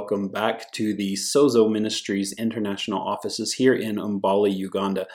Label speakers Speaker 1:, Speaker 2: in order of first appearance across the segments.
Speaker 1: Welcome back to the Sozo Ministries International offices here in Mbale, Uganda.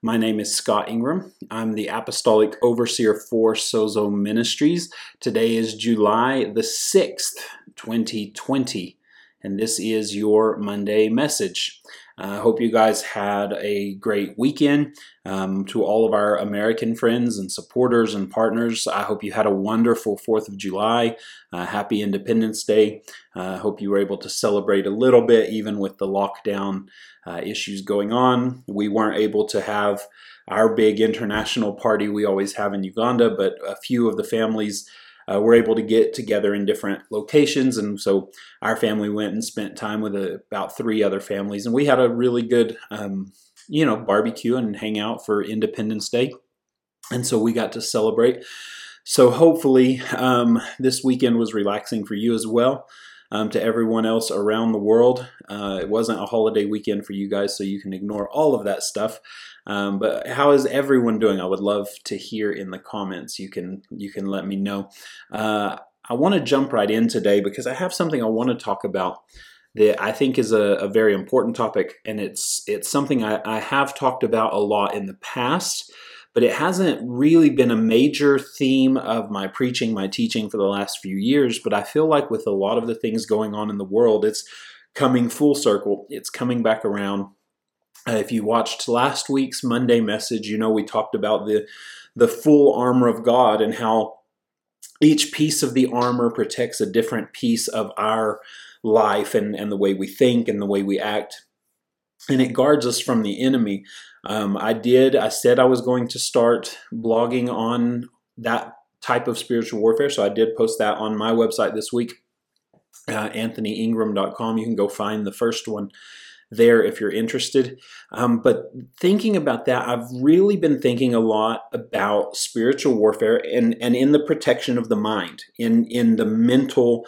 Speaker 1: My name is Scott Ingram. I'm the Apostolic Overseer for Sozo Ministries. Today is July the 6th, 2020, and this is your Monday message. I uh, hope you guys had a great weekend. Um, to all of our American friends and supporters and partners, I hope you had a wonderful 4th of July. Uh, happy Independence Day. I uh, hope you were able to celebrate a little bit, even with the lockdown uh, issues going on. We weren't able to have our big international party we always have in Uganda, but a few of the families uh, we're able to get together in different locations. And so our family went and spent time with a, about three other families, and we had a really good, um, you know, barbecue and hang out for Independence Day. And so we got to celebrate. So hopefully um, this weekend was relaxing for you as well um, to everyone else around the world. Uh, it wasn't a holiday weekend for you guys, so you can ignore all of that stuff. Um, but how is everyone doing? I would love to hear in the comments. You can you can let me know. Uh, I want to jump right in today because I have something I want to talk about that I think is a, a very important topic, and it's it's something I, I have talked about a lot in the past but it hasn't really been a major theme of my preaching, my teaching for the last few years. But I feel like with a lot of the things going on in the world, it's coming full circle, it's coming back around. Uh, if you watched last week's Monday message, you know we talked about the the full armor of God and how each piece of the armor protects a different piece of our life and, and the way we think and the way we act. And it guards us from the enemy. Um, I did, I said I was going to start blogging on that type of spiritual warfare. So I did post that on my website this week, uh, anthonyingram.com. You can go find the first one there if you're interested. Um, but thinking about that, I've really been thinking a lot about spiritual warfare and, and in the protection of the mind, in, in the mental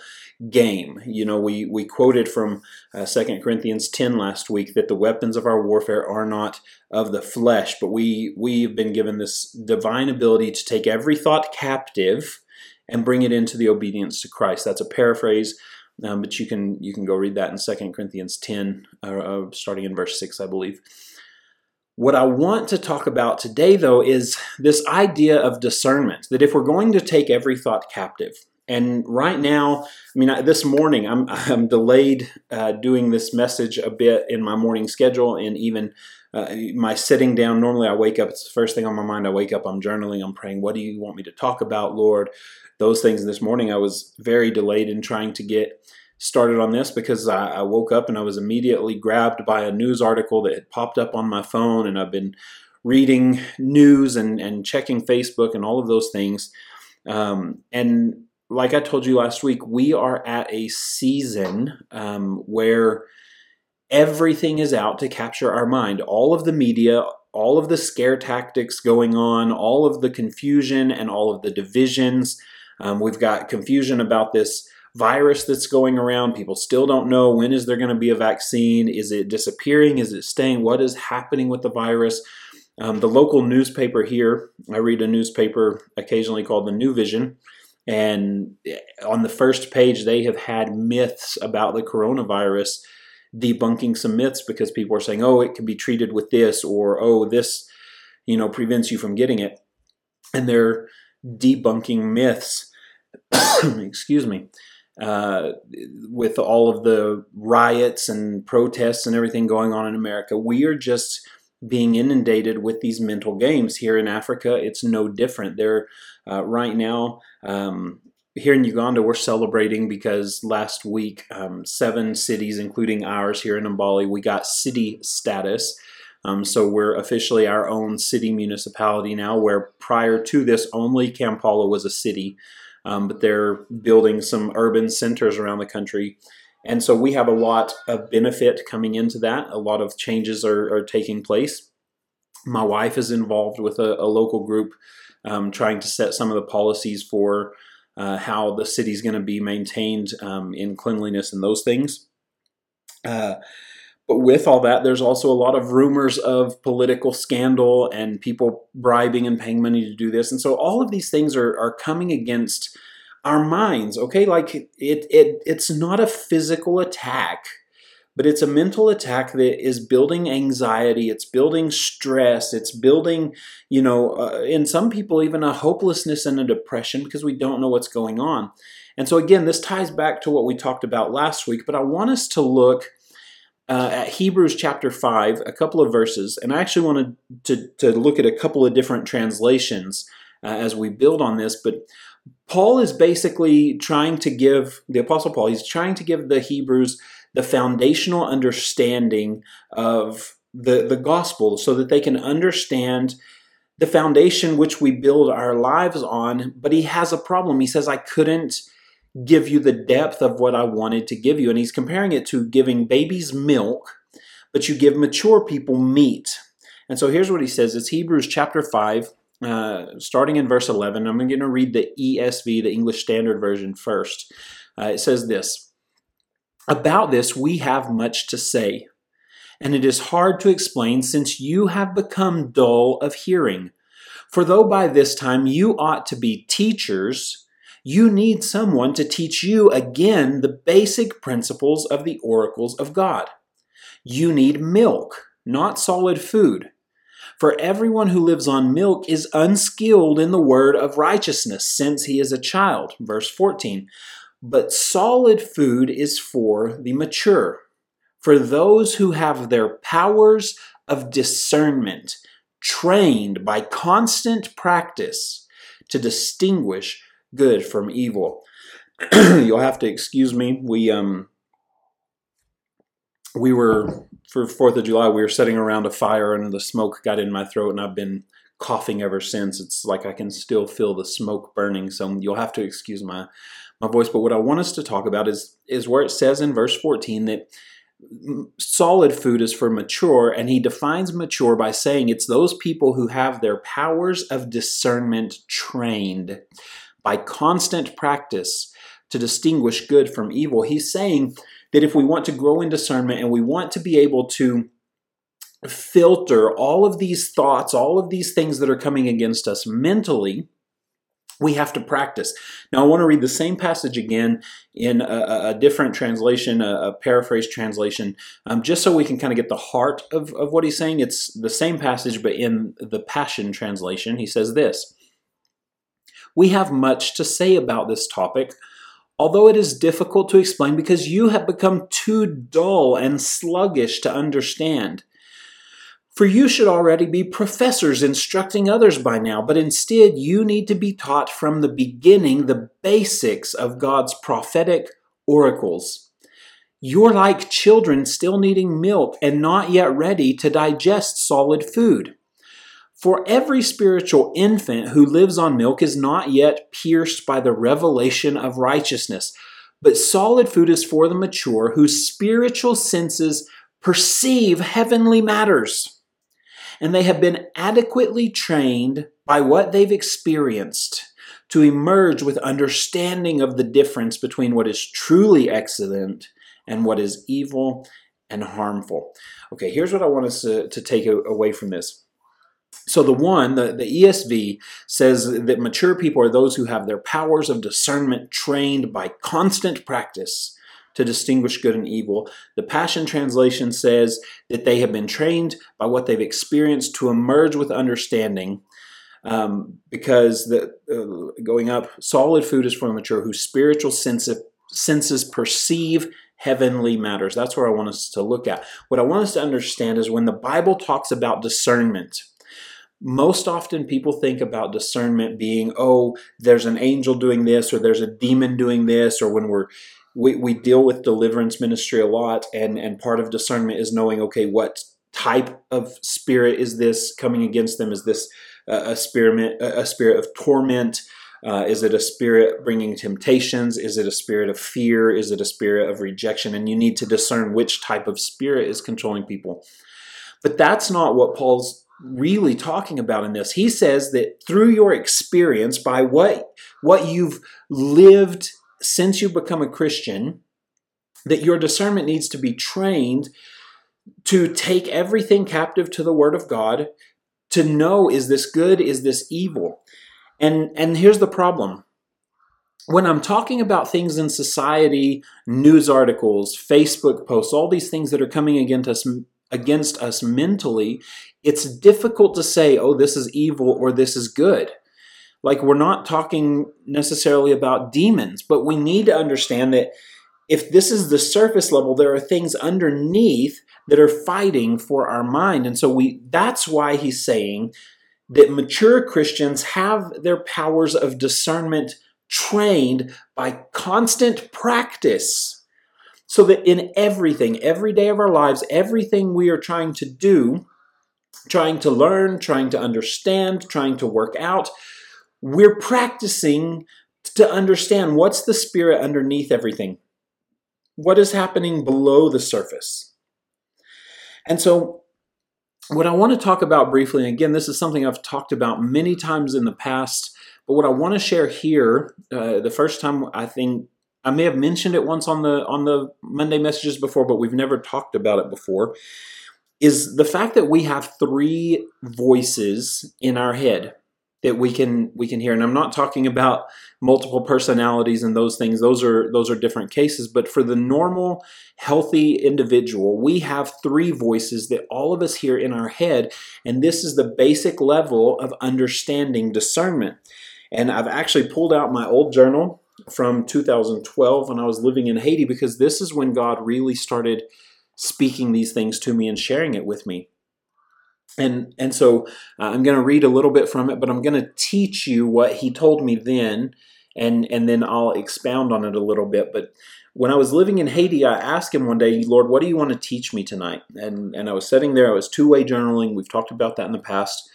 Speaker 1: game. You know, we, we quoted from uh, 2 Corinthians 10 last week that the weapons of our warfare are not of the flesh, but we, we've been given this divine ability to take every thought captive and bring it into the obedience to Christ. That's a paraphrase um, but you can you can go read that in Second Corinthians 10, uh, uh, starting in verse 6, I believe. What I want to talk about today, though, is this idea of discernment that if we're going to take every thought captive, and right now, I mean, this morning I'm, I'm delayed uh, doing this message a bit in my morning schedule, and even uh, my sitting down. Normally, I wake up, it's the first thing on my mind. I wake up, I'm journaling, I'm praying, What do you want me to talk about, Lord? those things and this morning. I was very delayed in trying to get started on this because I, I, woke up and I was immediately grabbed by a news article that had popped up on my phone, and I've been reading news and, and checking Facebook and all of those things. Um, and like I told you last week, we are at a season um, where everything is out to capture our mind. All of the media, all of the scare tactics going on, all of the confusion and all of the divisions. Um, we've got confusion about this virus that's going around. People still don't know when is there going to be a vaccine. Is it disappearing? Is it staying? What is happening with the virus? Um, the local newspaper here, I read a newspaper occasionally called the New Vision, and on the first page they have had myths about the coronavirus, debunking some myths because people are saying, "Oh, it can be treated with this," or "Oh, this, you know, prevents you from getting it," and they're debunking myths. excuse me. Uh, with all of the riots and protests and everything going on in America, we are just being inundated with these mental games. Here in Africa, it's no different. There, uh, right now, um, here in Uganda, we're celebrating because last week, um, seven cities, including ours here in Mbale, we got city status. Um, so we're officially our own city municipality now, where prior to this, only Kampala was a city, um, but they're building some urban centers around the country. And so we have a lot of benefit coming into that. A lot of changes are, are taking place. My wife is involved with a, a local group um, trying to set some of the policies for uh, how the city's going to be maintained um, in cleanliness and those things. Uh, but with all that, there's also a lot of rumors of political scandal and people bribing and paying money to do this. And so all of these things are, are coming against our minds, okay? Like it, it it's not a physical attack, but it's a mental attack that is building anxiety, it's building stress, it's building, you know, uh, in some people even a hopelessness and a depression because we don't know what's going on. And so again, this ties back to what we talked about last week, but I want us to look uh, at Hebrews chapter 5, a couple of verses, and I actually wanted to, to look at a couple of different translations uh, as we build on this, but Paul is basically trying to give, the Apostle Paul, he's trying to give the Hebrews the foundational understanding of the, the gospel so that they can understand the foundation which we build our lives on. But he has a problem. He says, I couldn't give you the depth of what I wanted to give you. And he's comparing it to giving babies milk, but you give mature people meat. And so here's what he says it's Hebrews chapter 5, uh, starting in verse 11. I'm going to read the ESV, the English Standard Version, first. Uh, it says this About this, we have much to say, and it is hard to explain since you have become dull of hearing. For though by this time you ought to be teachers, you need someone to teach you again the basic principles of the oracles of God. You need milk, not solid food. For everyone who lives on milk is unskilled in the word of righteousness, since he is a child. Verse 14. But solid food is for the mature, for those who have their powers of discernment trained by constant practice to distinguish good from evil. You'll have to excuse me. We um we were for Fourth of July. We were sitting around a fire, and the smoke got in my throat, and I've been coughing ever since. It's like I can still feel the smoke burning. So you'll have to excuse my my voice. But what I want us to talk about is is where it says in verse fourteen that solid food is for mature, and he defines mature by saying it's those people who have their powers of discernment trained by constant practice to distinguish good from evil. He's saying that if we want to grow in discernment and we want to be able to filter all of these thoughts, all of these things that are coming against us mentally, we have to practice. Now, I want to read the same passage again in a, a different translation, a, a paraphrase translation, um, just so we can kind of get the heart of, of what he's saying. It's the same passage, but in the Passion translation. He says this we have much to say about this topic, although it is difficult to explain because you have become too dull and sluggish to understand. For you should already be professors instructing others by now, but instead you need to be taught from the beginning the basics of God's prophetic oracles. You're like children still needing milk and not yet ready to digest solid food. For every spiritual infant who lives on milk is not yet pierced by the revelation of righteousness, but solid food is for the mature whose spiritual senses perceive heavenly matters. And they have been adequately trained by what they've experienced to emerge with understanding of the difference between what is truly excellent and what is evil and harmful. Okay, here's what I want us to, to take away from this. So the one, the, the ESV says that mature people are those who have their powers of discernment trained by constant practice to distinguish good and evil. The Passion Translation says that they have been trained by what they've experienced to emerge with understanding. Um, because the uh, going up, solid food is for the mature whose spiritual sense of, senses perceive heavenly matters. That's where I want us to look at. What I want us to understand is when the Bible talks about discernment, most often people think about discernment being, oh, there's an angel doing this, or there's a demon doing this, or when we're we, we deal with deliverance ministry a lot, and, and part of discernment is knowing, okay, what type of spirit is this coming against them? Is this a spirit a spirit of torment? Uh, is it a spirit bringing temptations? Is it a spirit of fear? Is it a spirit of rejection? And you need to discern which type of spirit is controlling people. But that's not what Paul's really talking about in this. He says that through your experience, by what, what you've lived since you've become a Christian, that your discernment needs to be trained to take everything captive to the Word of God, to know is this good, is this evil? And, and here's the problem when I'm talking about things in society, news articles, Facebook posts, all these things that are coming against us against us mentally, it's difficult to say, "Oh, this is evil" or "this is good." Like we're not talking necessarily about demons, but we need to understand that if this is the surface level, there are things underneath that are fighting for our mind. And so we that's why he's saying that mature Christians have their powers of discernment trained by constant practice. So that in everything, every day of our lives, everything we are trying to do, trying to learn, trying to understand, trying to work out, we're practicing to understand what's the spirit underneath everything. What is happening below the surface? And so, what I want to talk about briefly, and again, this is something I've talked about many times in the past, but what I want to share here, uh, the first time I think I may have mentioned it once on the on the Monday messages before, but we've never talked about it before, is the fact that we have three voices in our head that we can we can hear. And i'm not talking about multiple personalities and those things. Those are those are different cases. But for the normal healthy individual we have three voices that all of us hear in our head. And this is the basic level of understanding discernment. And i've actually pulled out my old journal from 2012 when i was living in haiti because this is when god really started speaking these things to me and sharing it with me and and so uh, I'm going to read a little bit from it, but I'm going to teach you what he told me then, and and then I'll expound on it a little bit. But when I was living in Haiti, I asked him one day, Lord, what do you want to teach me tonight? And and I was sitting there, I was two way journaling. We've talked about that in the past.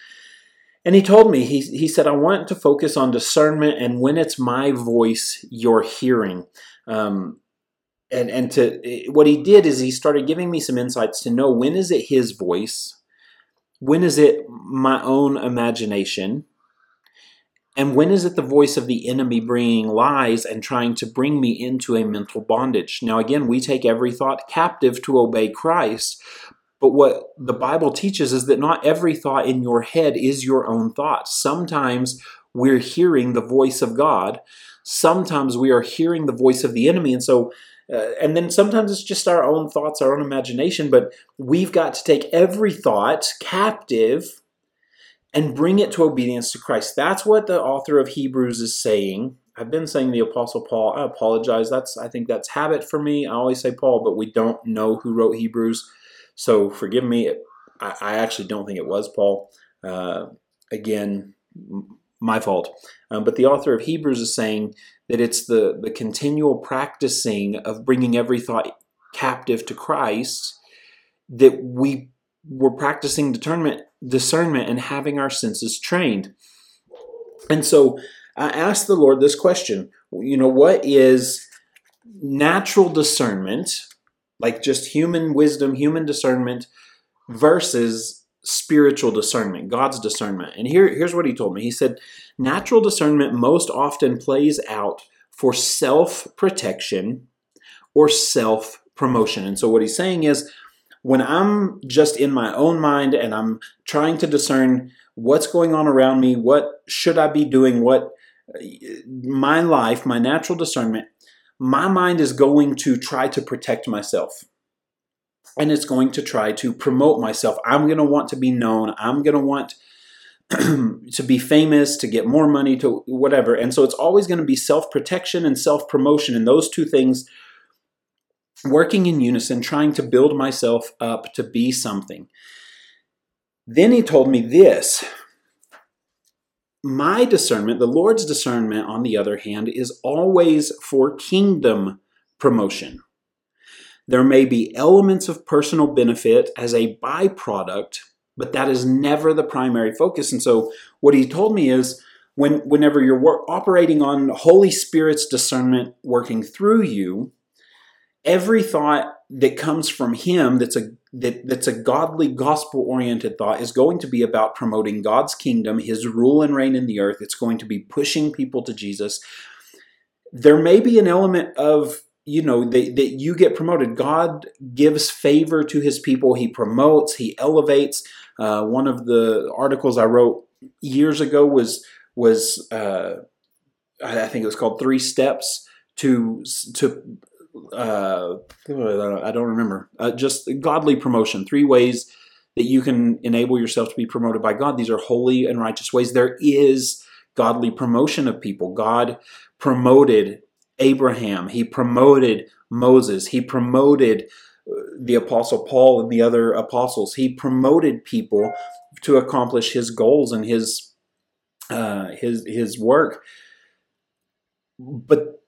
Speaker 1: And he told me, he, he said, I want to focus on discernment and when it's my voice you're hearing. Um, and and to what he did is he started giving me some insights to know when is it his voice when is it my own imagination? And when is it the voice of the enemy bringing lies and trying to bring me into a mental bondage? Now, again, we take every thought captive to obey Christ. But what the Bible teaches is that not every thought in your head is your own thought. Sometimes we're hearing the voice of God. Sometimes we are hearing the voice of the enemy. And so uh, and then sometimes it's just our own thoughts, our own imagination, but we've got to take every thought captive and bring it to obedience to Christ. That's what the author of Hebrews is saying. I've been saying the apostle Paul. I apologize. That's I think that's habit for me. I always say Paul, but we don't know who wrote Hebrews. So forgive me. I, actually don't think it was Paul. Uh, again, my fault. Um, but the author of Hebrews is saying that it's the, the continual practicing of bringing every thought captive to Christ that we were practicing discernment, discernment and having our senses trained. And so I asked the Lord this question you know, what is natural discernment, like just human wisdom, human discernment, versus spiritual discernment, God's discernment. And here, here's what he told me. He said, Natural discernment most often plays out for self protection or self promotion. And so, what he's saying is, when I'm just in my own mind and I'm trying to discern what's going on around me, what should I be doing, what my life, my natural discernment, my mind is going to try to protect myself and it's going to try to promote myself. I'm going to want to be known. I'm going to want to be famous, to get more money, to whatever. And so it's always going to be self protection and self promotion, and those two things working in unison, trying to build myself up to be something. Then he told me this my discernment, the Lord's discernment, on the other hand, is always for kingdom promotion. There may be elements of personal benefit as a byproduct but that is never the primary focus. And so what he told me is when whenever you're operating on Holy Spirit's discernment working through you, every thought that comes from him that's a that, that's a godly gospel oriented thought is going to be about promoting God's kingdom, his rule and reign in the earth. It's going to be pushing people to Jesus. There may be an element of you know that, you get promoted god gives favor to his people he promotes he elevates uh, one of the articles i wrote years ago was was uh, I think it was called Three Steps to to uh, I don't remember. Uh, just godly promotion. Three ways that you can enable yourself to be promoted by God. These are holy and righteous ways. There is godly promotion of people. God promoted Abraham. He promoted Moses. He promoted uh, the apostle Paul and the other apostles. He promoted people to accomplish his goals and his uh, his his work. But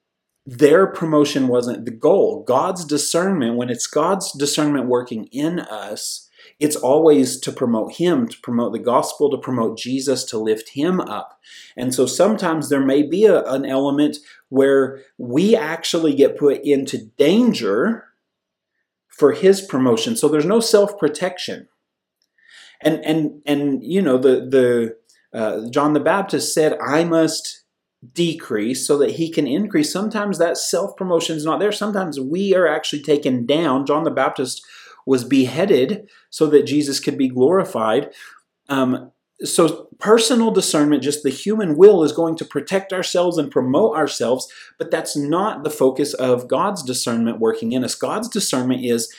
Speaker 1: their promotion wasn't the goal. God's discernment, when it's God's discernment working in us, it's always to promote Him, to promote the gospel, to promote Jesus, to lift Him up. And so sometimes there may be a, an element where we actually get put into danger for His promotion. So there's no self protection. And and and you know the the uh, John the Baptist said, "I must." decrease so that he can increase. Sometimes that self promotion is not there. Sometimes we are actually taken down. John the Baptist was beheaded so that Jesus could be glorified. Um, so, personal discernment, just the human will, is going to protect ourselves and promote ourselves, but that's not the focus of God's discernment working in us. God's discernment is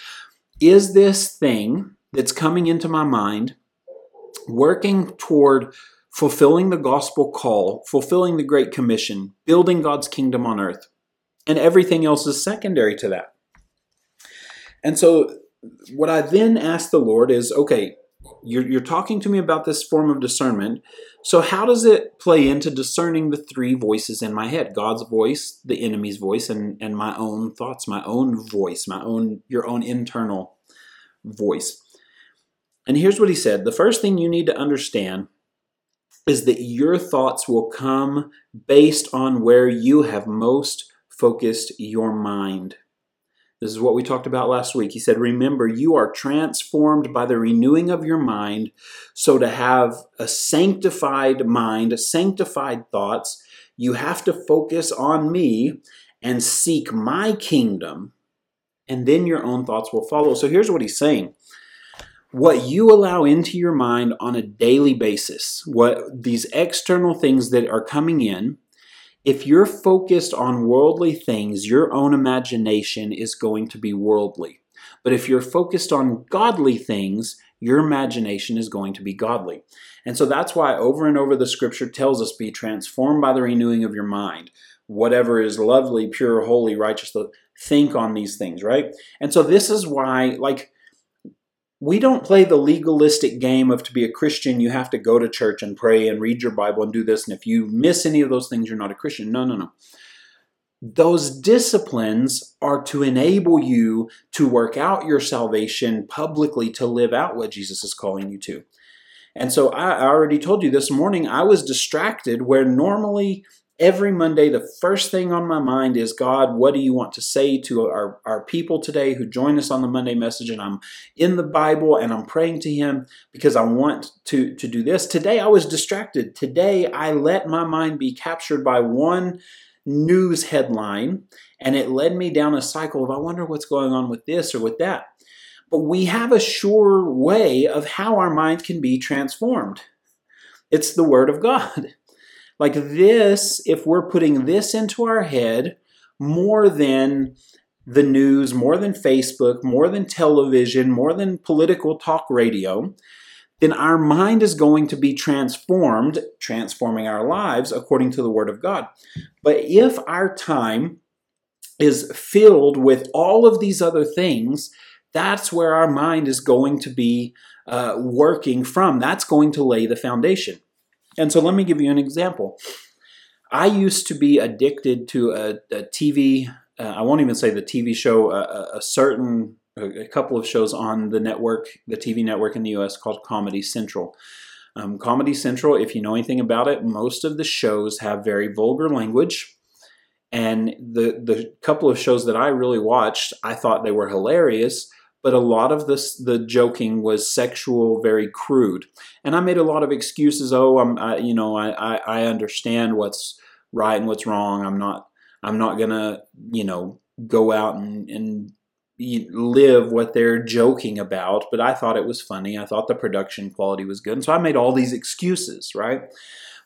Speaker 1: is this thing that's coming into my mind working toward fulfilling the gospel call, fulfilling the Great Commission, building God's kingdom on earth. And everything else is secondary to that. And so, what I then ask the Lord is okay, you're, you're talking to me about this form of discernment. So, how does it play into discerning the three voices in my head God's voice, the enemy's voice, and, and my own thoughts, my own voice, my own, your own internal voice? And here's what he said The first thing you need to understand is that your thoughts will come based on where you have most focused your mind. This is what we talked about last week. He said, Remember, you are transformed by the renewing of your mind. So, to have a sanctified mind, sanctified thoughts, you have to focus on me and seek my kingdom, and then your own thoughts will follow. So, here's what he's saying what you allow into your mind on a daily basis, what these external things that are coming in, if you're focused on worldly things, your own imagination is going to be worldly. But if you're focused on godly things, your imagination is going to be godly. And so that's why over and over the scripture tells us be transformed by the renewing of your mind. Whatever is lovely, pure, holy, righteous, think on these things, right? And so this is why, like, we don't play the legalistic game of to be a Christian, you have to go to church and pray and read your Bible and do this. And if you miss any of those things, you're not a Christian. No, no, no. Those disciplines are to enable you to work out your salvation publicly, to live out what Jesus is calling you to. And so I already told you this morning, I was distracted where normally every Monday, the first thing on my mind is God, what do you want to say to our, our people today who join us on the Monday message? And I'm in the Bible and I'm praying to Him because I want to, to do this. Today I was distracted. Today I let my mind be captured by one news headline and it led me down a cycle of I wonder what's going on with this or with that. But we have a sure way of how our mind can be transformed. It's the Word of God. Like this, if we're putting this into our head more than the news, more than Facebook, more than television, more than political talk radio, then our mind is going to be transformed, transforming our lives according to the Word of God. But if our time is filled with all of these other things, that's where our mind is going to be uh, working from. That's going to lay the foundation. And so let me give you an example. I used to be addicted to a, a TV, uh, I won't even say the TV show, a, a certain, a, couple of shows on the network, the TV network in the US called Comedy Central. Um, Comedy Central, if you know anything about it, most of the shows have very vulgar language. And the, the couple of shows that I really watched, I thought they were hilarious but a lot of this the joking was sexual very crude. And i made a lot of excuses oh i'm I, you know I, I, I understand what's right and what's wrong. I'm not i'm not gonna you know go out and, and live what they're joking about. But i thought it was funny. I thought the production quality was good. And so i made all these excuses right?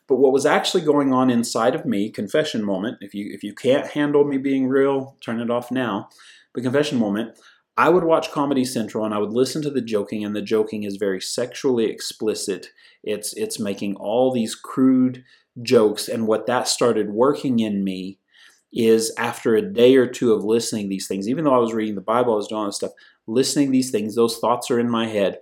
Speaker 1: But what was actually going on inside of me, confession moment, if you if you can't handle me being real, turn it off now. But confession moment, I would watch Comedy Central and I would listen to the joking, and the joking is very sexually explicit. It's it's making all these crude jokes, and what that started working in me is after a day or two of listening these things, even though I was reading the Bible, I was doing all this stuff, listening these things, those thoughts are in my head.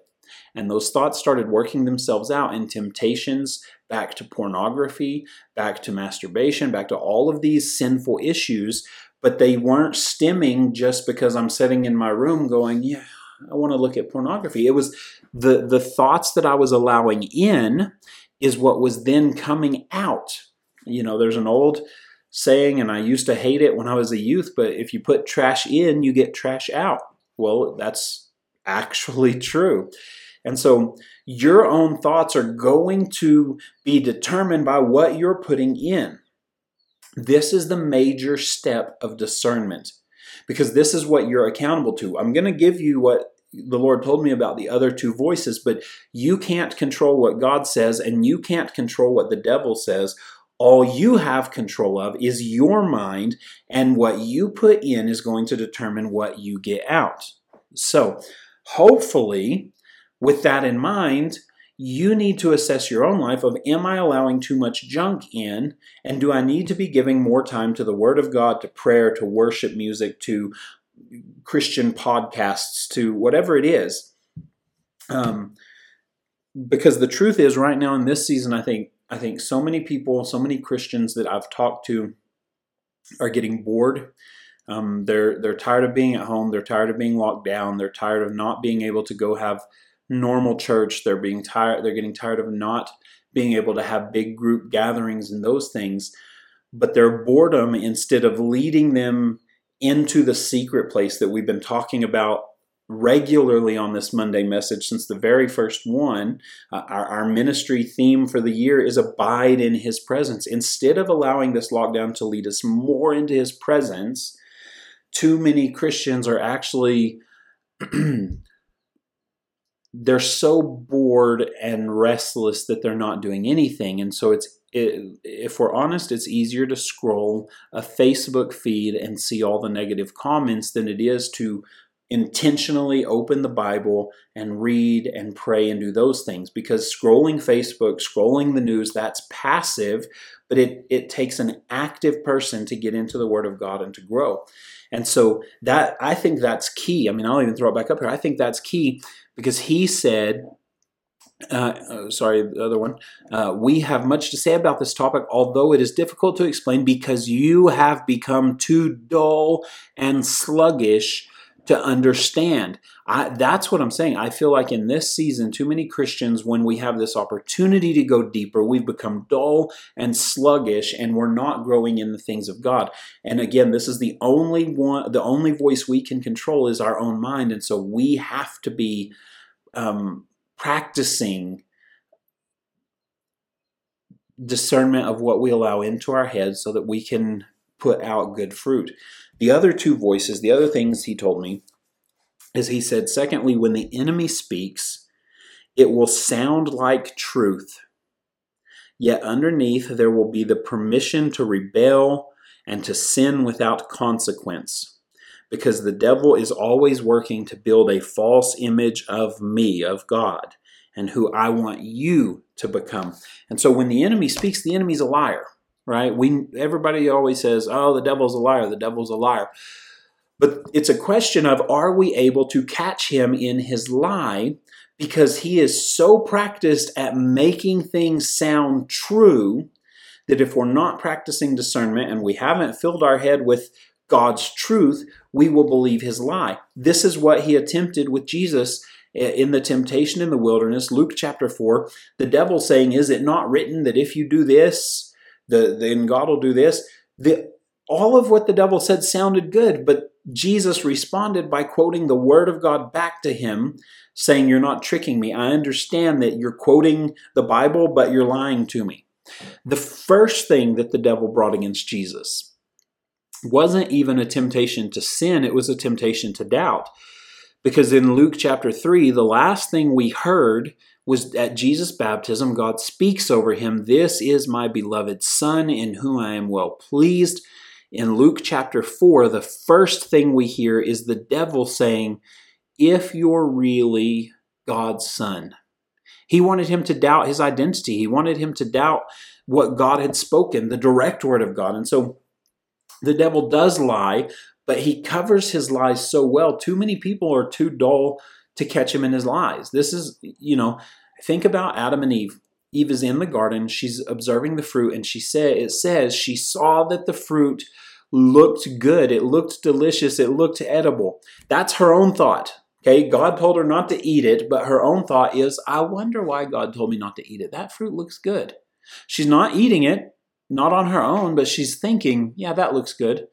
Speaker 1: And those thoughts started working themselves out in temptations back to pornography, back to masturbation, back to all of these sinful issues. But they weren't stemming just because I'm sitting in my room going, yeah, I want to look at pornography. It was the, the thoughts that I was allowing in is what was then coming out. You know, there's an old saying, and I used to hate it when I was a youth, but if you put trash in, you get trash out. Well, that's actually true. And so your own thoughts are going to be determined by what you're putting in. This is the major step of discernment because this is what you're accountable to. I'm going to give you what the Lord told me about the other two voices, but you can't control what God says and you can't control what the devil says all you have control of is your mind, and what you put in is going to determine what you get out. So, hopefully, with that in mind, you need to assess your own life of am I allowing too much junk in and do I need to be giving more time to the word of God, to prayer, to worship music, to Christian podcasts, to whatever it is. Um, because the truth is right now in this season I think I think so many people, so many Christians that I've talked to are getting bored. Um, they're they're tired of being at home. They're tired of being locked down. They're tired of not being able to go have normal church. They're being tired. They're getting tired of not being able to have big group gatherings and those things. But their boredom, instead of leading them into the secret place that we've been talking about regularly on this Monday message since the very first one. Uh, our, our, ministry theme for the year is abide in his presence. Instead of allowing this lockdown to lead us more into his presence, too many Christians are actually. they're so bored and restless that they're not doing anything and so it's it, if we're honest it's easier to scroll a facebook feed and see all the negative comments than it is to intentionally open the Bible and read and pray and do those things because scrolling Facebook, scrolling the news, that's passive, but it, it takes an active person to get into the Word of God and to grow. And so that I think that's key. I mean, I'll even throw it back up here. I think that's key because he said, uh, uh, sorry, the other one. Uh, we have much to say about this topic, although it is difficult to explain because you have become too dull and sluggish to understand. I, that's what I'm saying. I feel like in this season, too many Christians, when we have this opportunity to go deeper, we've become dull and sluggish, and we're not growing in the things of God. And again, this is the only one, the only voice we can control is our own mind, and so we have to be um, practicing discernment of what we allow into our heads, so that we can put out good fruit. The other two voices, the other things he told me, is he said, secondly, when the enemy speaks, it will sound like truth. Yet underneath, there will be the permission to rebel and to sin without consequence. Because the devil is always working to build a false image of me, of God, and who I want you to become. And so when the enemy speaks, the enemy's a liar right? We everybody always says, "Oh, the devil's a liar. The devil's a liar." But it's a question of are we able to catch him in his lie because he is so practiced at making things sound true that if we're not practicing discernment and we haven't filled our head with God's truth, we will believe his lie. This is what he attempted with Jesus in the temptation in the wilderness. Luke chapter 4, the devil saying, Is it not written that if you do this, the, then God will do this. The, all of what the devil said sounded good, but Jesus responded by quoting the word of God back to him, saying, You're not tricking me. I understand that you're quoting the Bible, but you're lying to me. The first thing that the devil brought against Jesus wasn't even a temptation to sin, it was a temptation to doubt. Because in Luke chapter 3, the last thing we heard was at Jesus' baptism. God speaks over him, This is my beloved Son, in whom I am well pleased. In Luke chapter 4, the first thing we hear is the devil saying, If you're really God's son. He wanted him to doubt his identity. He wanted him to doubt what God had spoken, the direct word of God. And so the devil does lie, but he covers his lies so well. Too many people are too dull to catch him in his lies. This is, you know, think about Adam and Eve. Eve is in the garden, she's observing the fruit, and she said it says she saw that the fruit looked good, it looked delicious, it looked edible. That's her own thought. Okay, God told her not to eat it, but her own thought is, I wonder why God told me not to eat it. That fruit looks good. She's not eating it, not on her own, but she's thinking, yeah, that looks good.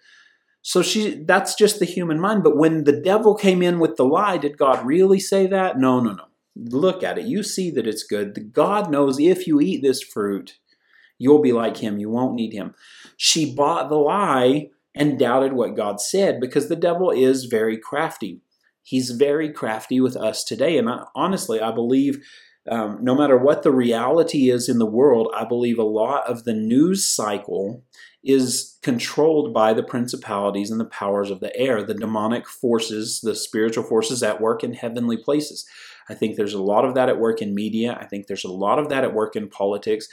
Speaker 1: So she that's just the human mind. But when the devil came in with the lie, did God really say that? No, no, no. Look at it. You see that it's good. God knows if you eat this fruit, you'll be like him. You won't need him. She bought the lie and doubted what God said because the devil is very crafty. He's very crafty with us today. And I, honestly, I believe um, no matter what the reality is in the world, I believe a lot of the news cycle is controlled by the principalities and the powers of the air, the demonic forces, the spiritual forces at work in heavenly places. I think there's a lot of that at work in media. I think there's a lot of that at work in politics.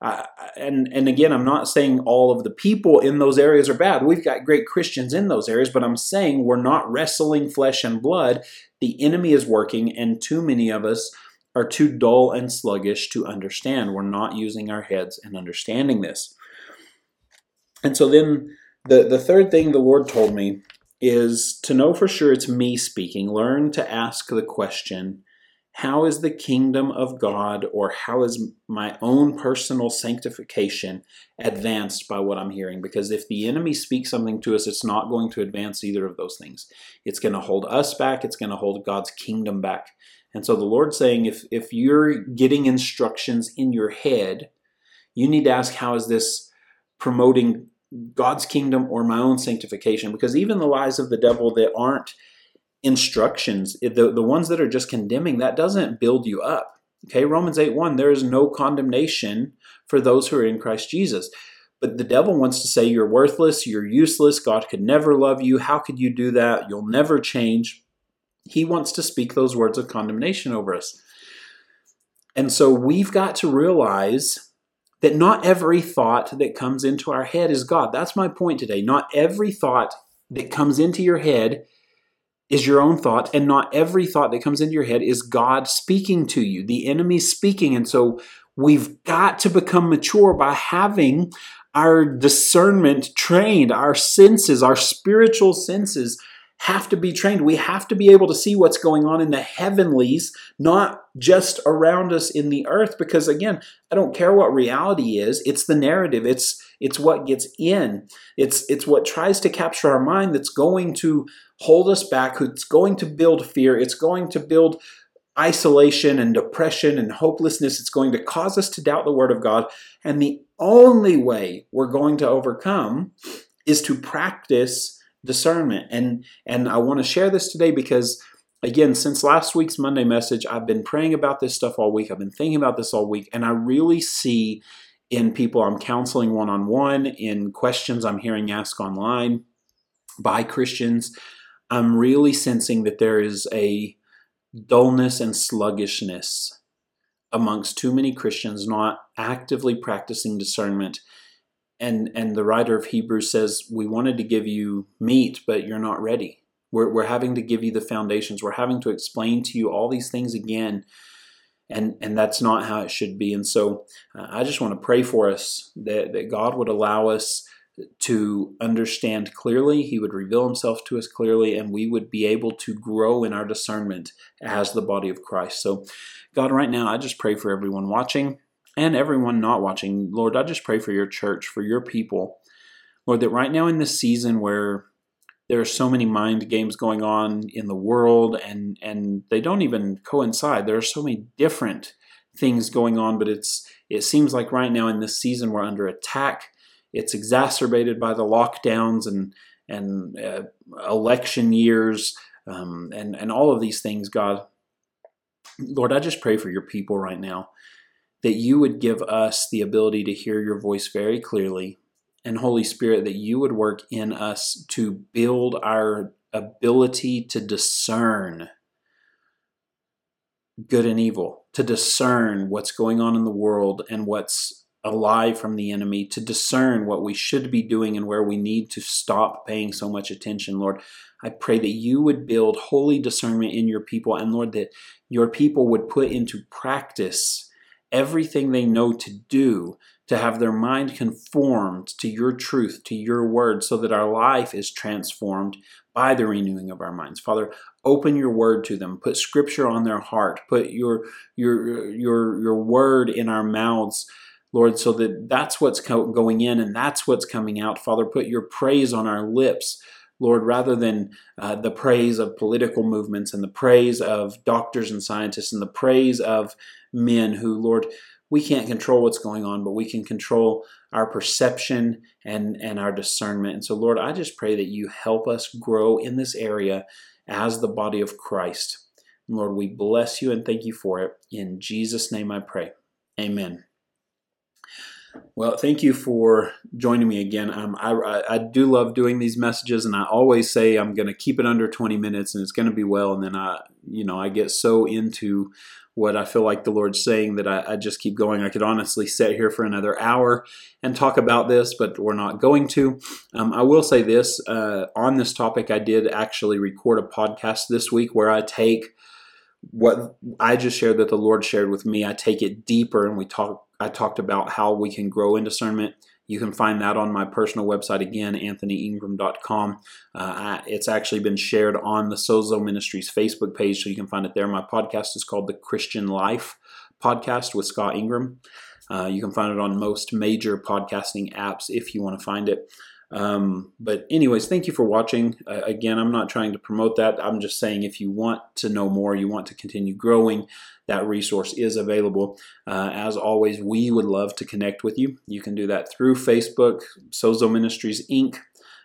Speaker 1: Uh, and and again, I'm not saying all of the people in those areas are bad. We've got great Christians in those areas, but I'm saying we're not wrestling flesh and blood. The enemy is working, and too many of us are too dull and sluggish to understand. We're not using our heads and understanding this. And so then the, the third thing the Lord told me is to know for sure it's me speaking. Learn to ask the question how is the kingdom of God or how is my own personal sanctification advanced by what I'm hearing? Because if the enemy speaks something to us, it's not going to advance either of those things. It's going to hold us back, it's going to hold God's kingdom back. And so the Lord's saying if, if you're getting instructions in your head, you need to ask how is this promoting God's kingdom or my own sanctification? Because even the lies of the devil that aren't instructions, the, the ones that are just condemning, that doesn't build you up. Okay, Romans 8 1, there is no condemnation for those who are in Christ Jesus. But the devil wants to say you're worthless, you're useless, God could never love you. How could you do that? You'll never change. He wants to speak those words of condemnation over us. And so we've got to realize that not every thought that comes into our head is God. That's my point today. Not every thought that comes into your head is your own thought, and not every thought that comes into your head is God speaking to you. The enemy speaking. And so we've got to become mature by having our discernment trained, our senses, our spiritual senses have to be trained. We have to be able to see what's going on in the heavenlies, not just around us in the earth. Because again, I don't care what reality is. It's the narrative. It's it's what gets in. It's it's what tries to capture our mind that's going to hold us back. It's going to build fear. It's going to build isolation and depression and hopelessness. It's going to cause us to doubt the word of God. And the only way we're going to overcome is to practice discernment. And and I want to share this today because again, since last week's Monday message, I've been praying about this stuff all week. I've been thinking about this all week, and I really see in people I'm counseling one on one, in questions I'm hearing asked online by Christians, I'm really sensing that there is a dullness and sluggishness amongst too many Christians not actively practicing discernment and and the writer of Hebrews says we wanted to give you meat, but you're not ready. We're we're having to give you the foundations. We're having to explain to you all these things again, and and that's not how it should be. And so uh, I just want to pray for us that that God would allow us to understand clearly. He would reveal himself to us clearly, and we would be able to grow in our discernment as the body of Christ. So, God, right now, I just pray for everyone watching and everyone not watching, Lord, I just pray for your church, for your people. Lord, that right now in this season where there are so many mind games going on in the world and and they don't even coincide. There are so many different things going on, but it's it seems like right now in this season we're under attack. It's exacerbated by the lockdowns and and uh, election years um, and and all of these things, God. Lord, I just pray for your people right now that you would give us the ability to hear your voice very clearly. And Holy Spirit, that you would work in us to build our ability to discern good and evil, to discern what's going on in the world and what's alive from the enemy, to discern what we should be doing and where we need to stop paying so much attention, Lord. I pray that you would build holy discernment in your people, and Lord, that your people would put into practice everything they know to do to have their mind conformed to your truth, to your word, so that our life is transformed by the renewing of our minds. Father, open your word to them. Put scripture on their heart. Put your your your your word in our mouths. Lord, so that that's what's going in and that's what's coming out. Father, put your praise on our lips Lord, rather than uh, the praise of political movements and the praise of doctors and scientists and the praise of men who, Lord, we can't control what's going on, but we can control our perception and, and our discernment. And so, Lord, I just pray that you help us grow in this area as the body of Christ. And Lord, we bless you and thank you for it. In Jesus' name I pray. Amen. Well, thank you for joining me again. Um, I, I, do love doing these messages, and I always say I'm going to keep it under 20 minutes, and it's going to be well. And then I, you know, I get so into what I feel like the Lord's saying that I, I just keep going. I could honestly sit here for another hour and talk about this, but we're not going to. Um, I will say this uh, on this topic. I did actually record a podcast this week where I take what I just shared that the Lord shared with me. I take it deeper, and we talk I talked about how we can grow in discernment. You can find that on my personal website again, anthonyingram.com. Uh, it's actually been shared on the Sozo Ministries Facebook page, so you can find it there. My podcast is called The Christian Life Podcast with Scott Ingram. Uh, you can find it on most major podcasting apps if you want to find it. Um, but anyways, thank you for watching. Uh, again, I'm not trying to promote that. I'm just saying if you want to know more, you want to continue growing, that resource is available. Uh, as always, we would love to connect with you. You can do that through Facebook, Sozo Ministries Inc.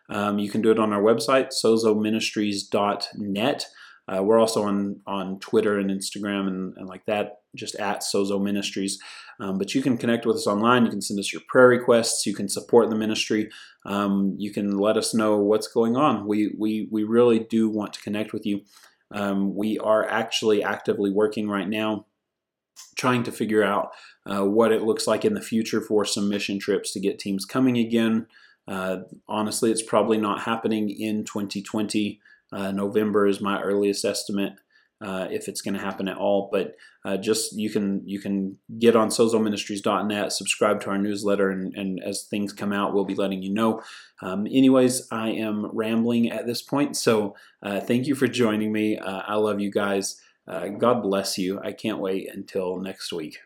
Speaker 1: Um, you can do it on our website, sozoministries.net. Uh, we're also on on Twitter and Instagram and, and like that, just at Sozo Ministries. Um, but you can connect with us online. You can send us your prayer requests. You can support the ministry. Um, you can let us know what's going on. We we we really do want to connect with you. Um, we are actually actively working right now, trying to figure out uh, what it looks like in the future for some mission trips to get teams coming again. Uh, honestly, it's probably not happening in 2020. Uh, November is my earliest estimate. Uh, if it's going to happen at all. But uh, just you can you can get on sozoministries.net, subscribe to our newsletter, and, and as things come out, we'll be letting you know. Um, anyways, I am rambling at this point, so uh, thank you for joining me. Uh, I love you guys. Uh, God bless you. I can't wait until next week.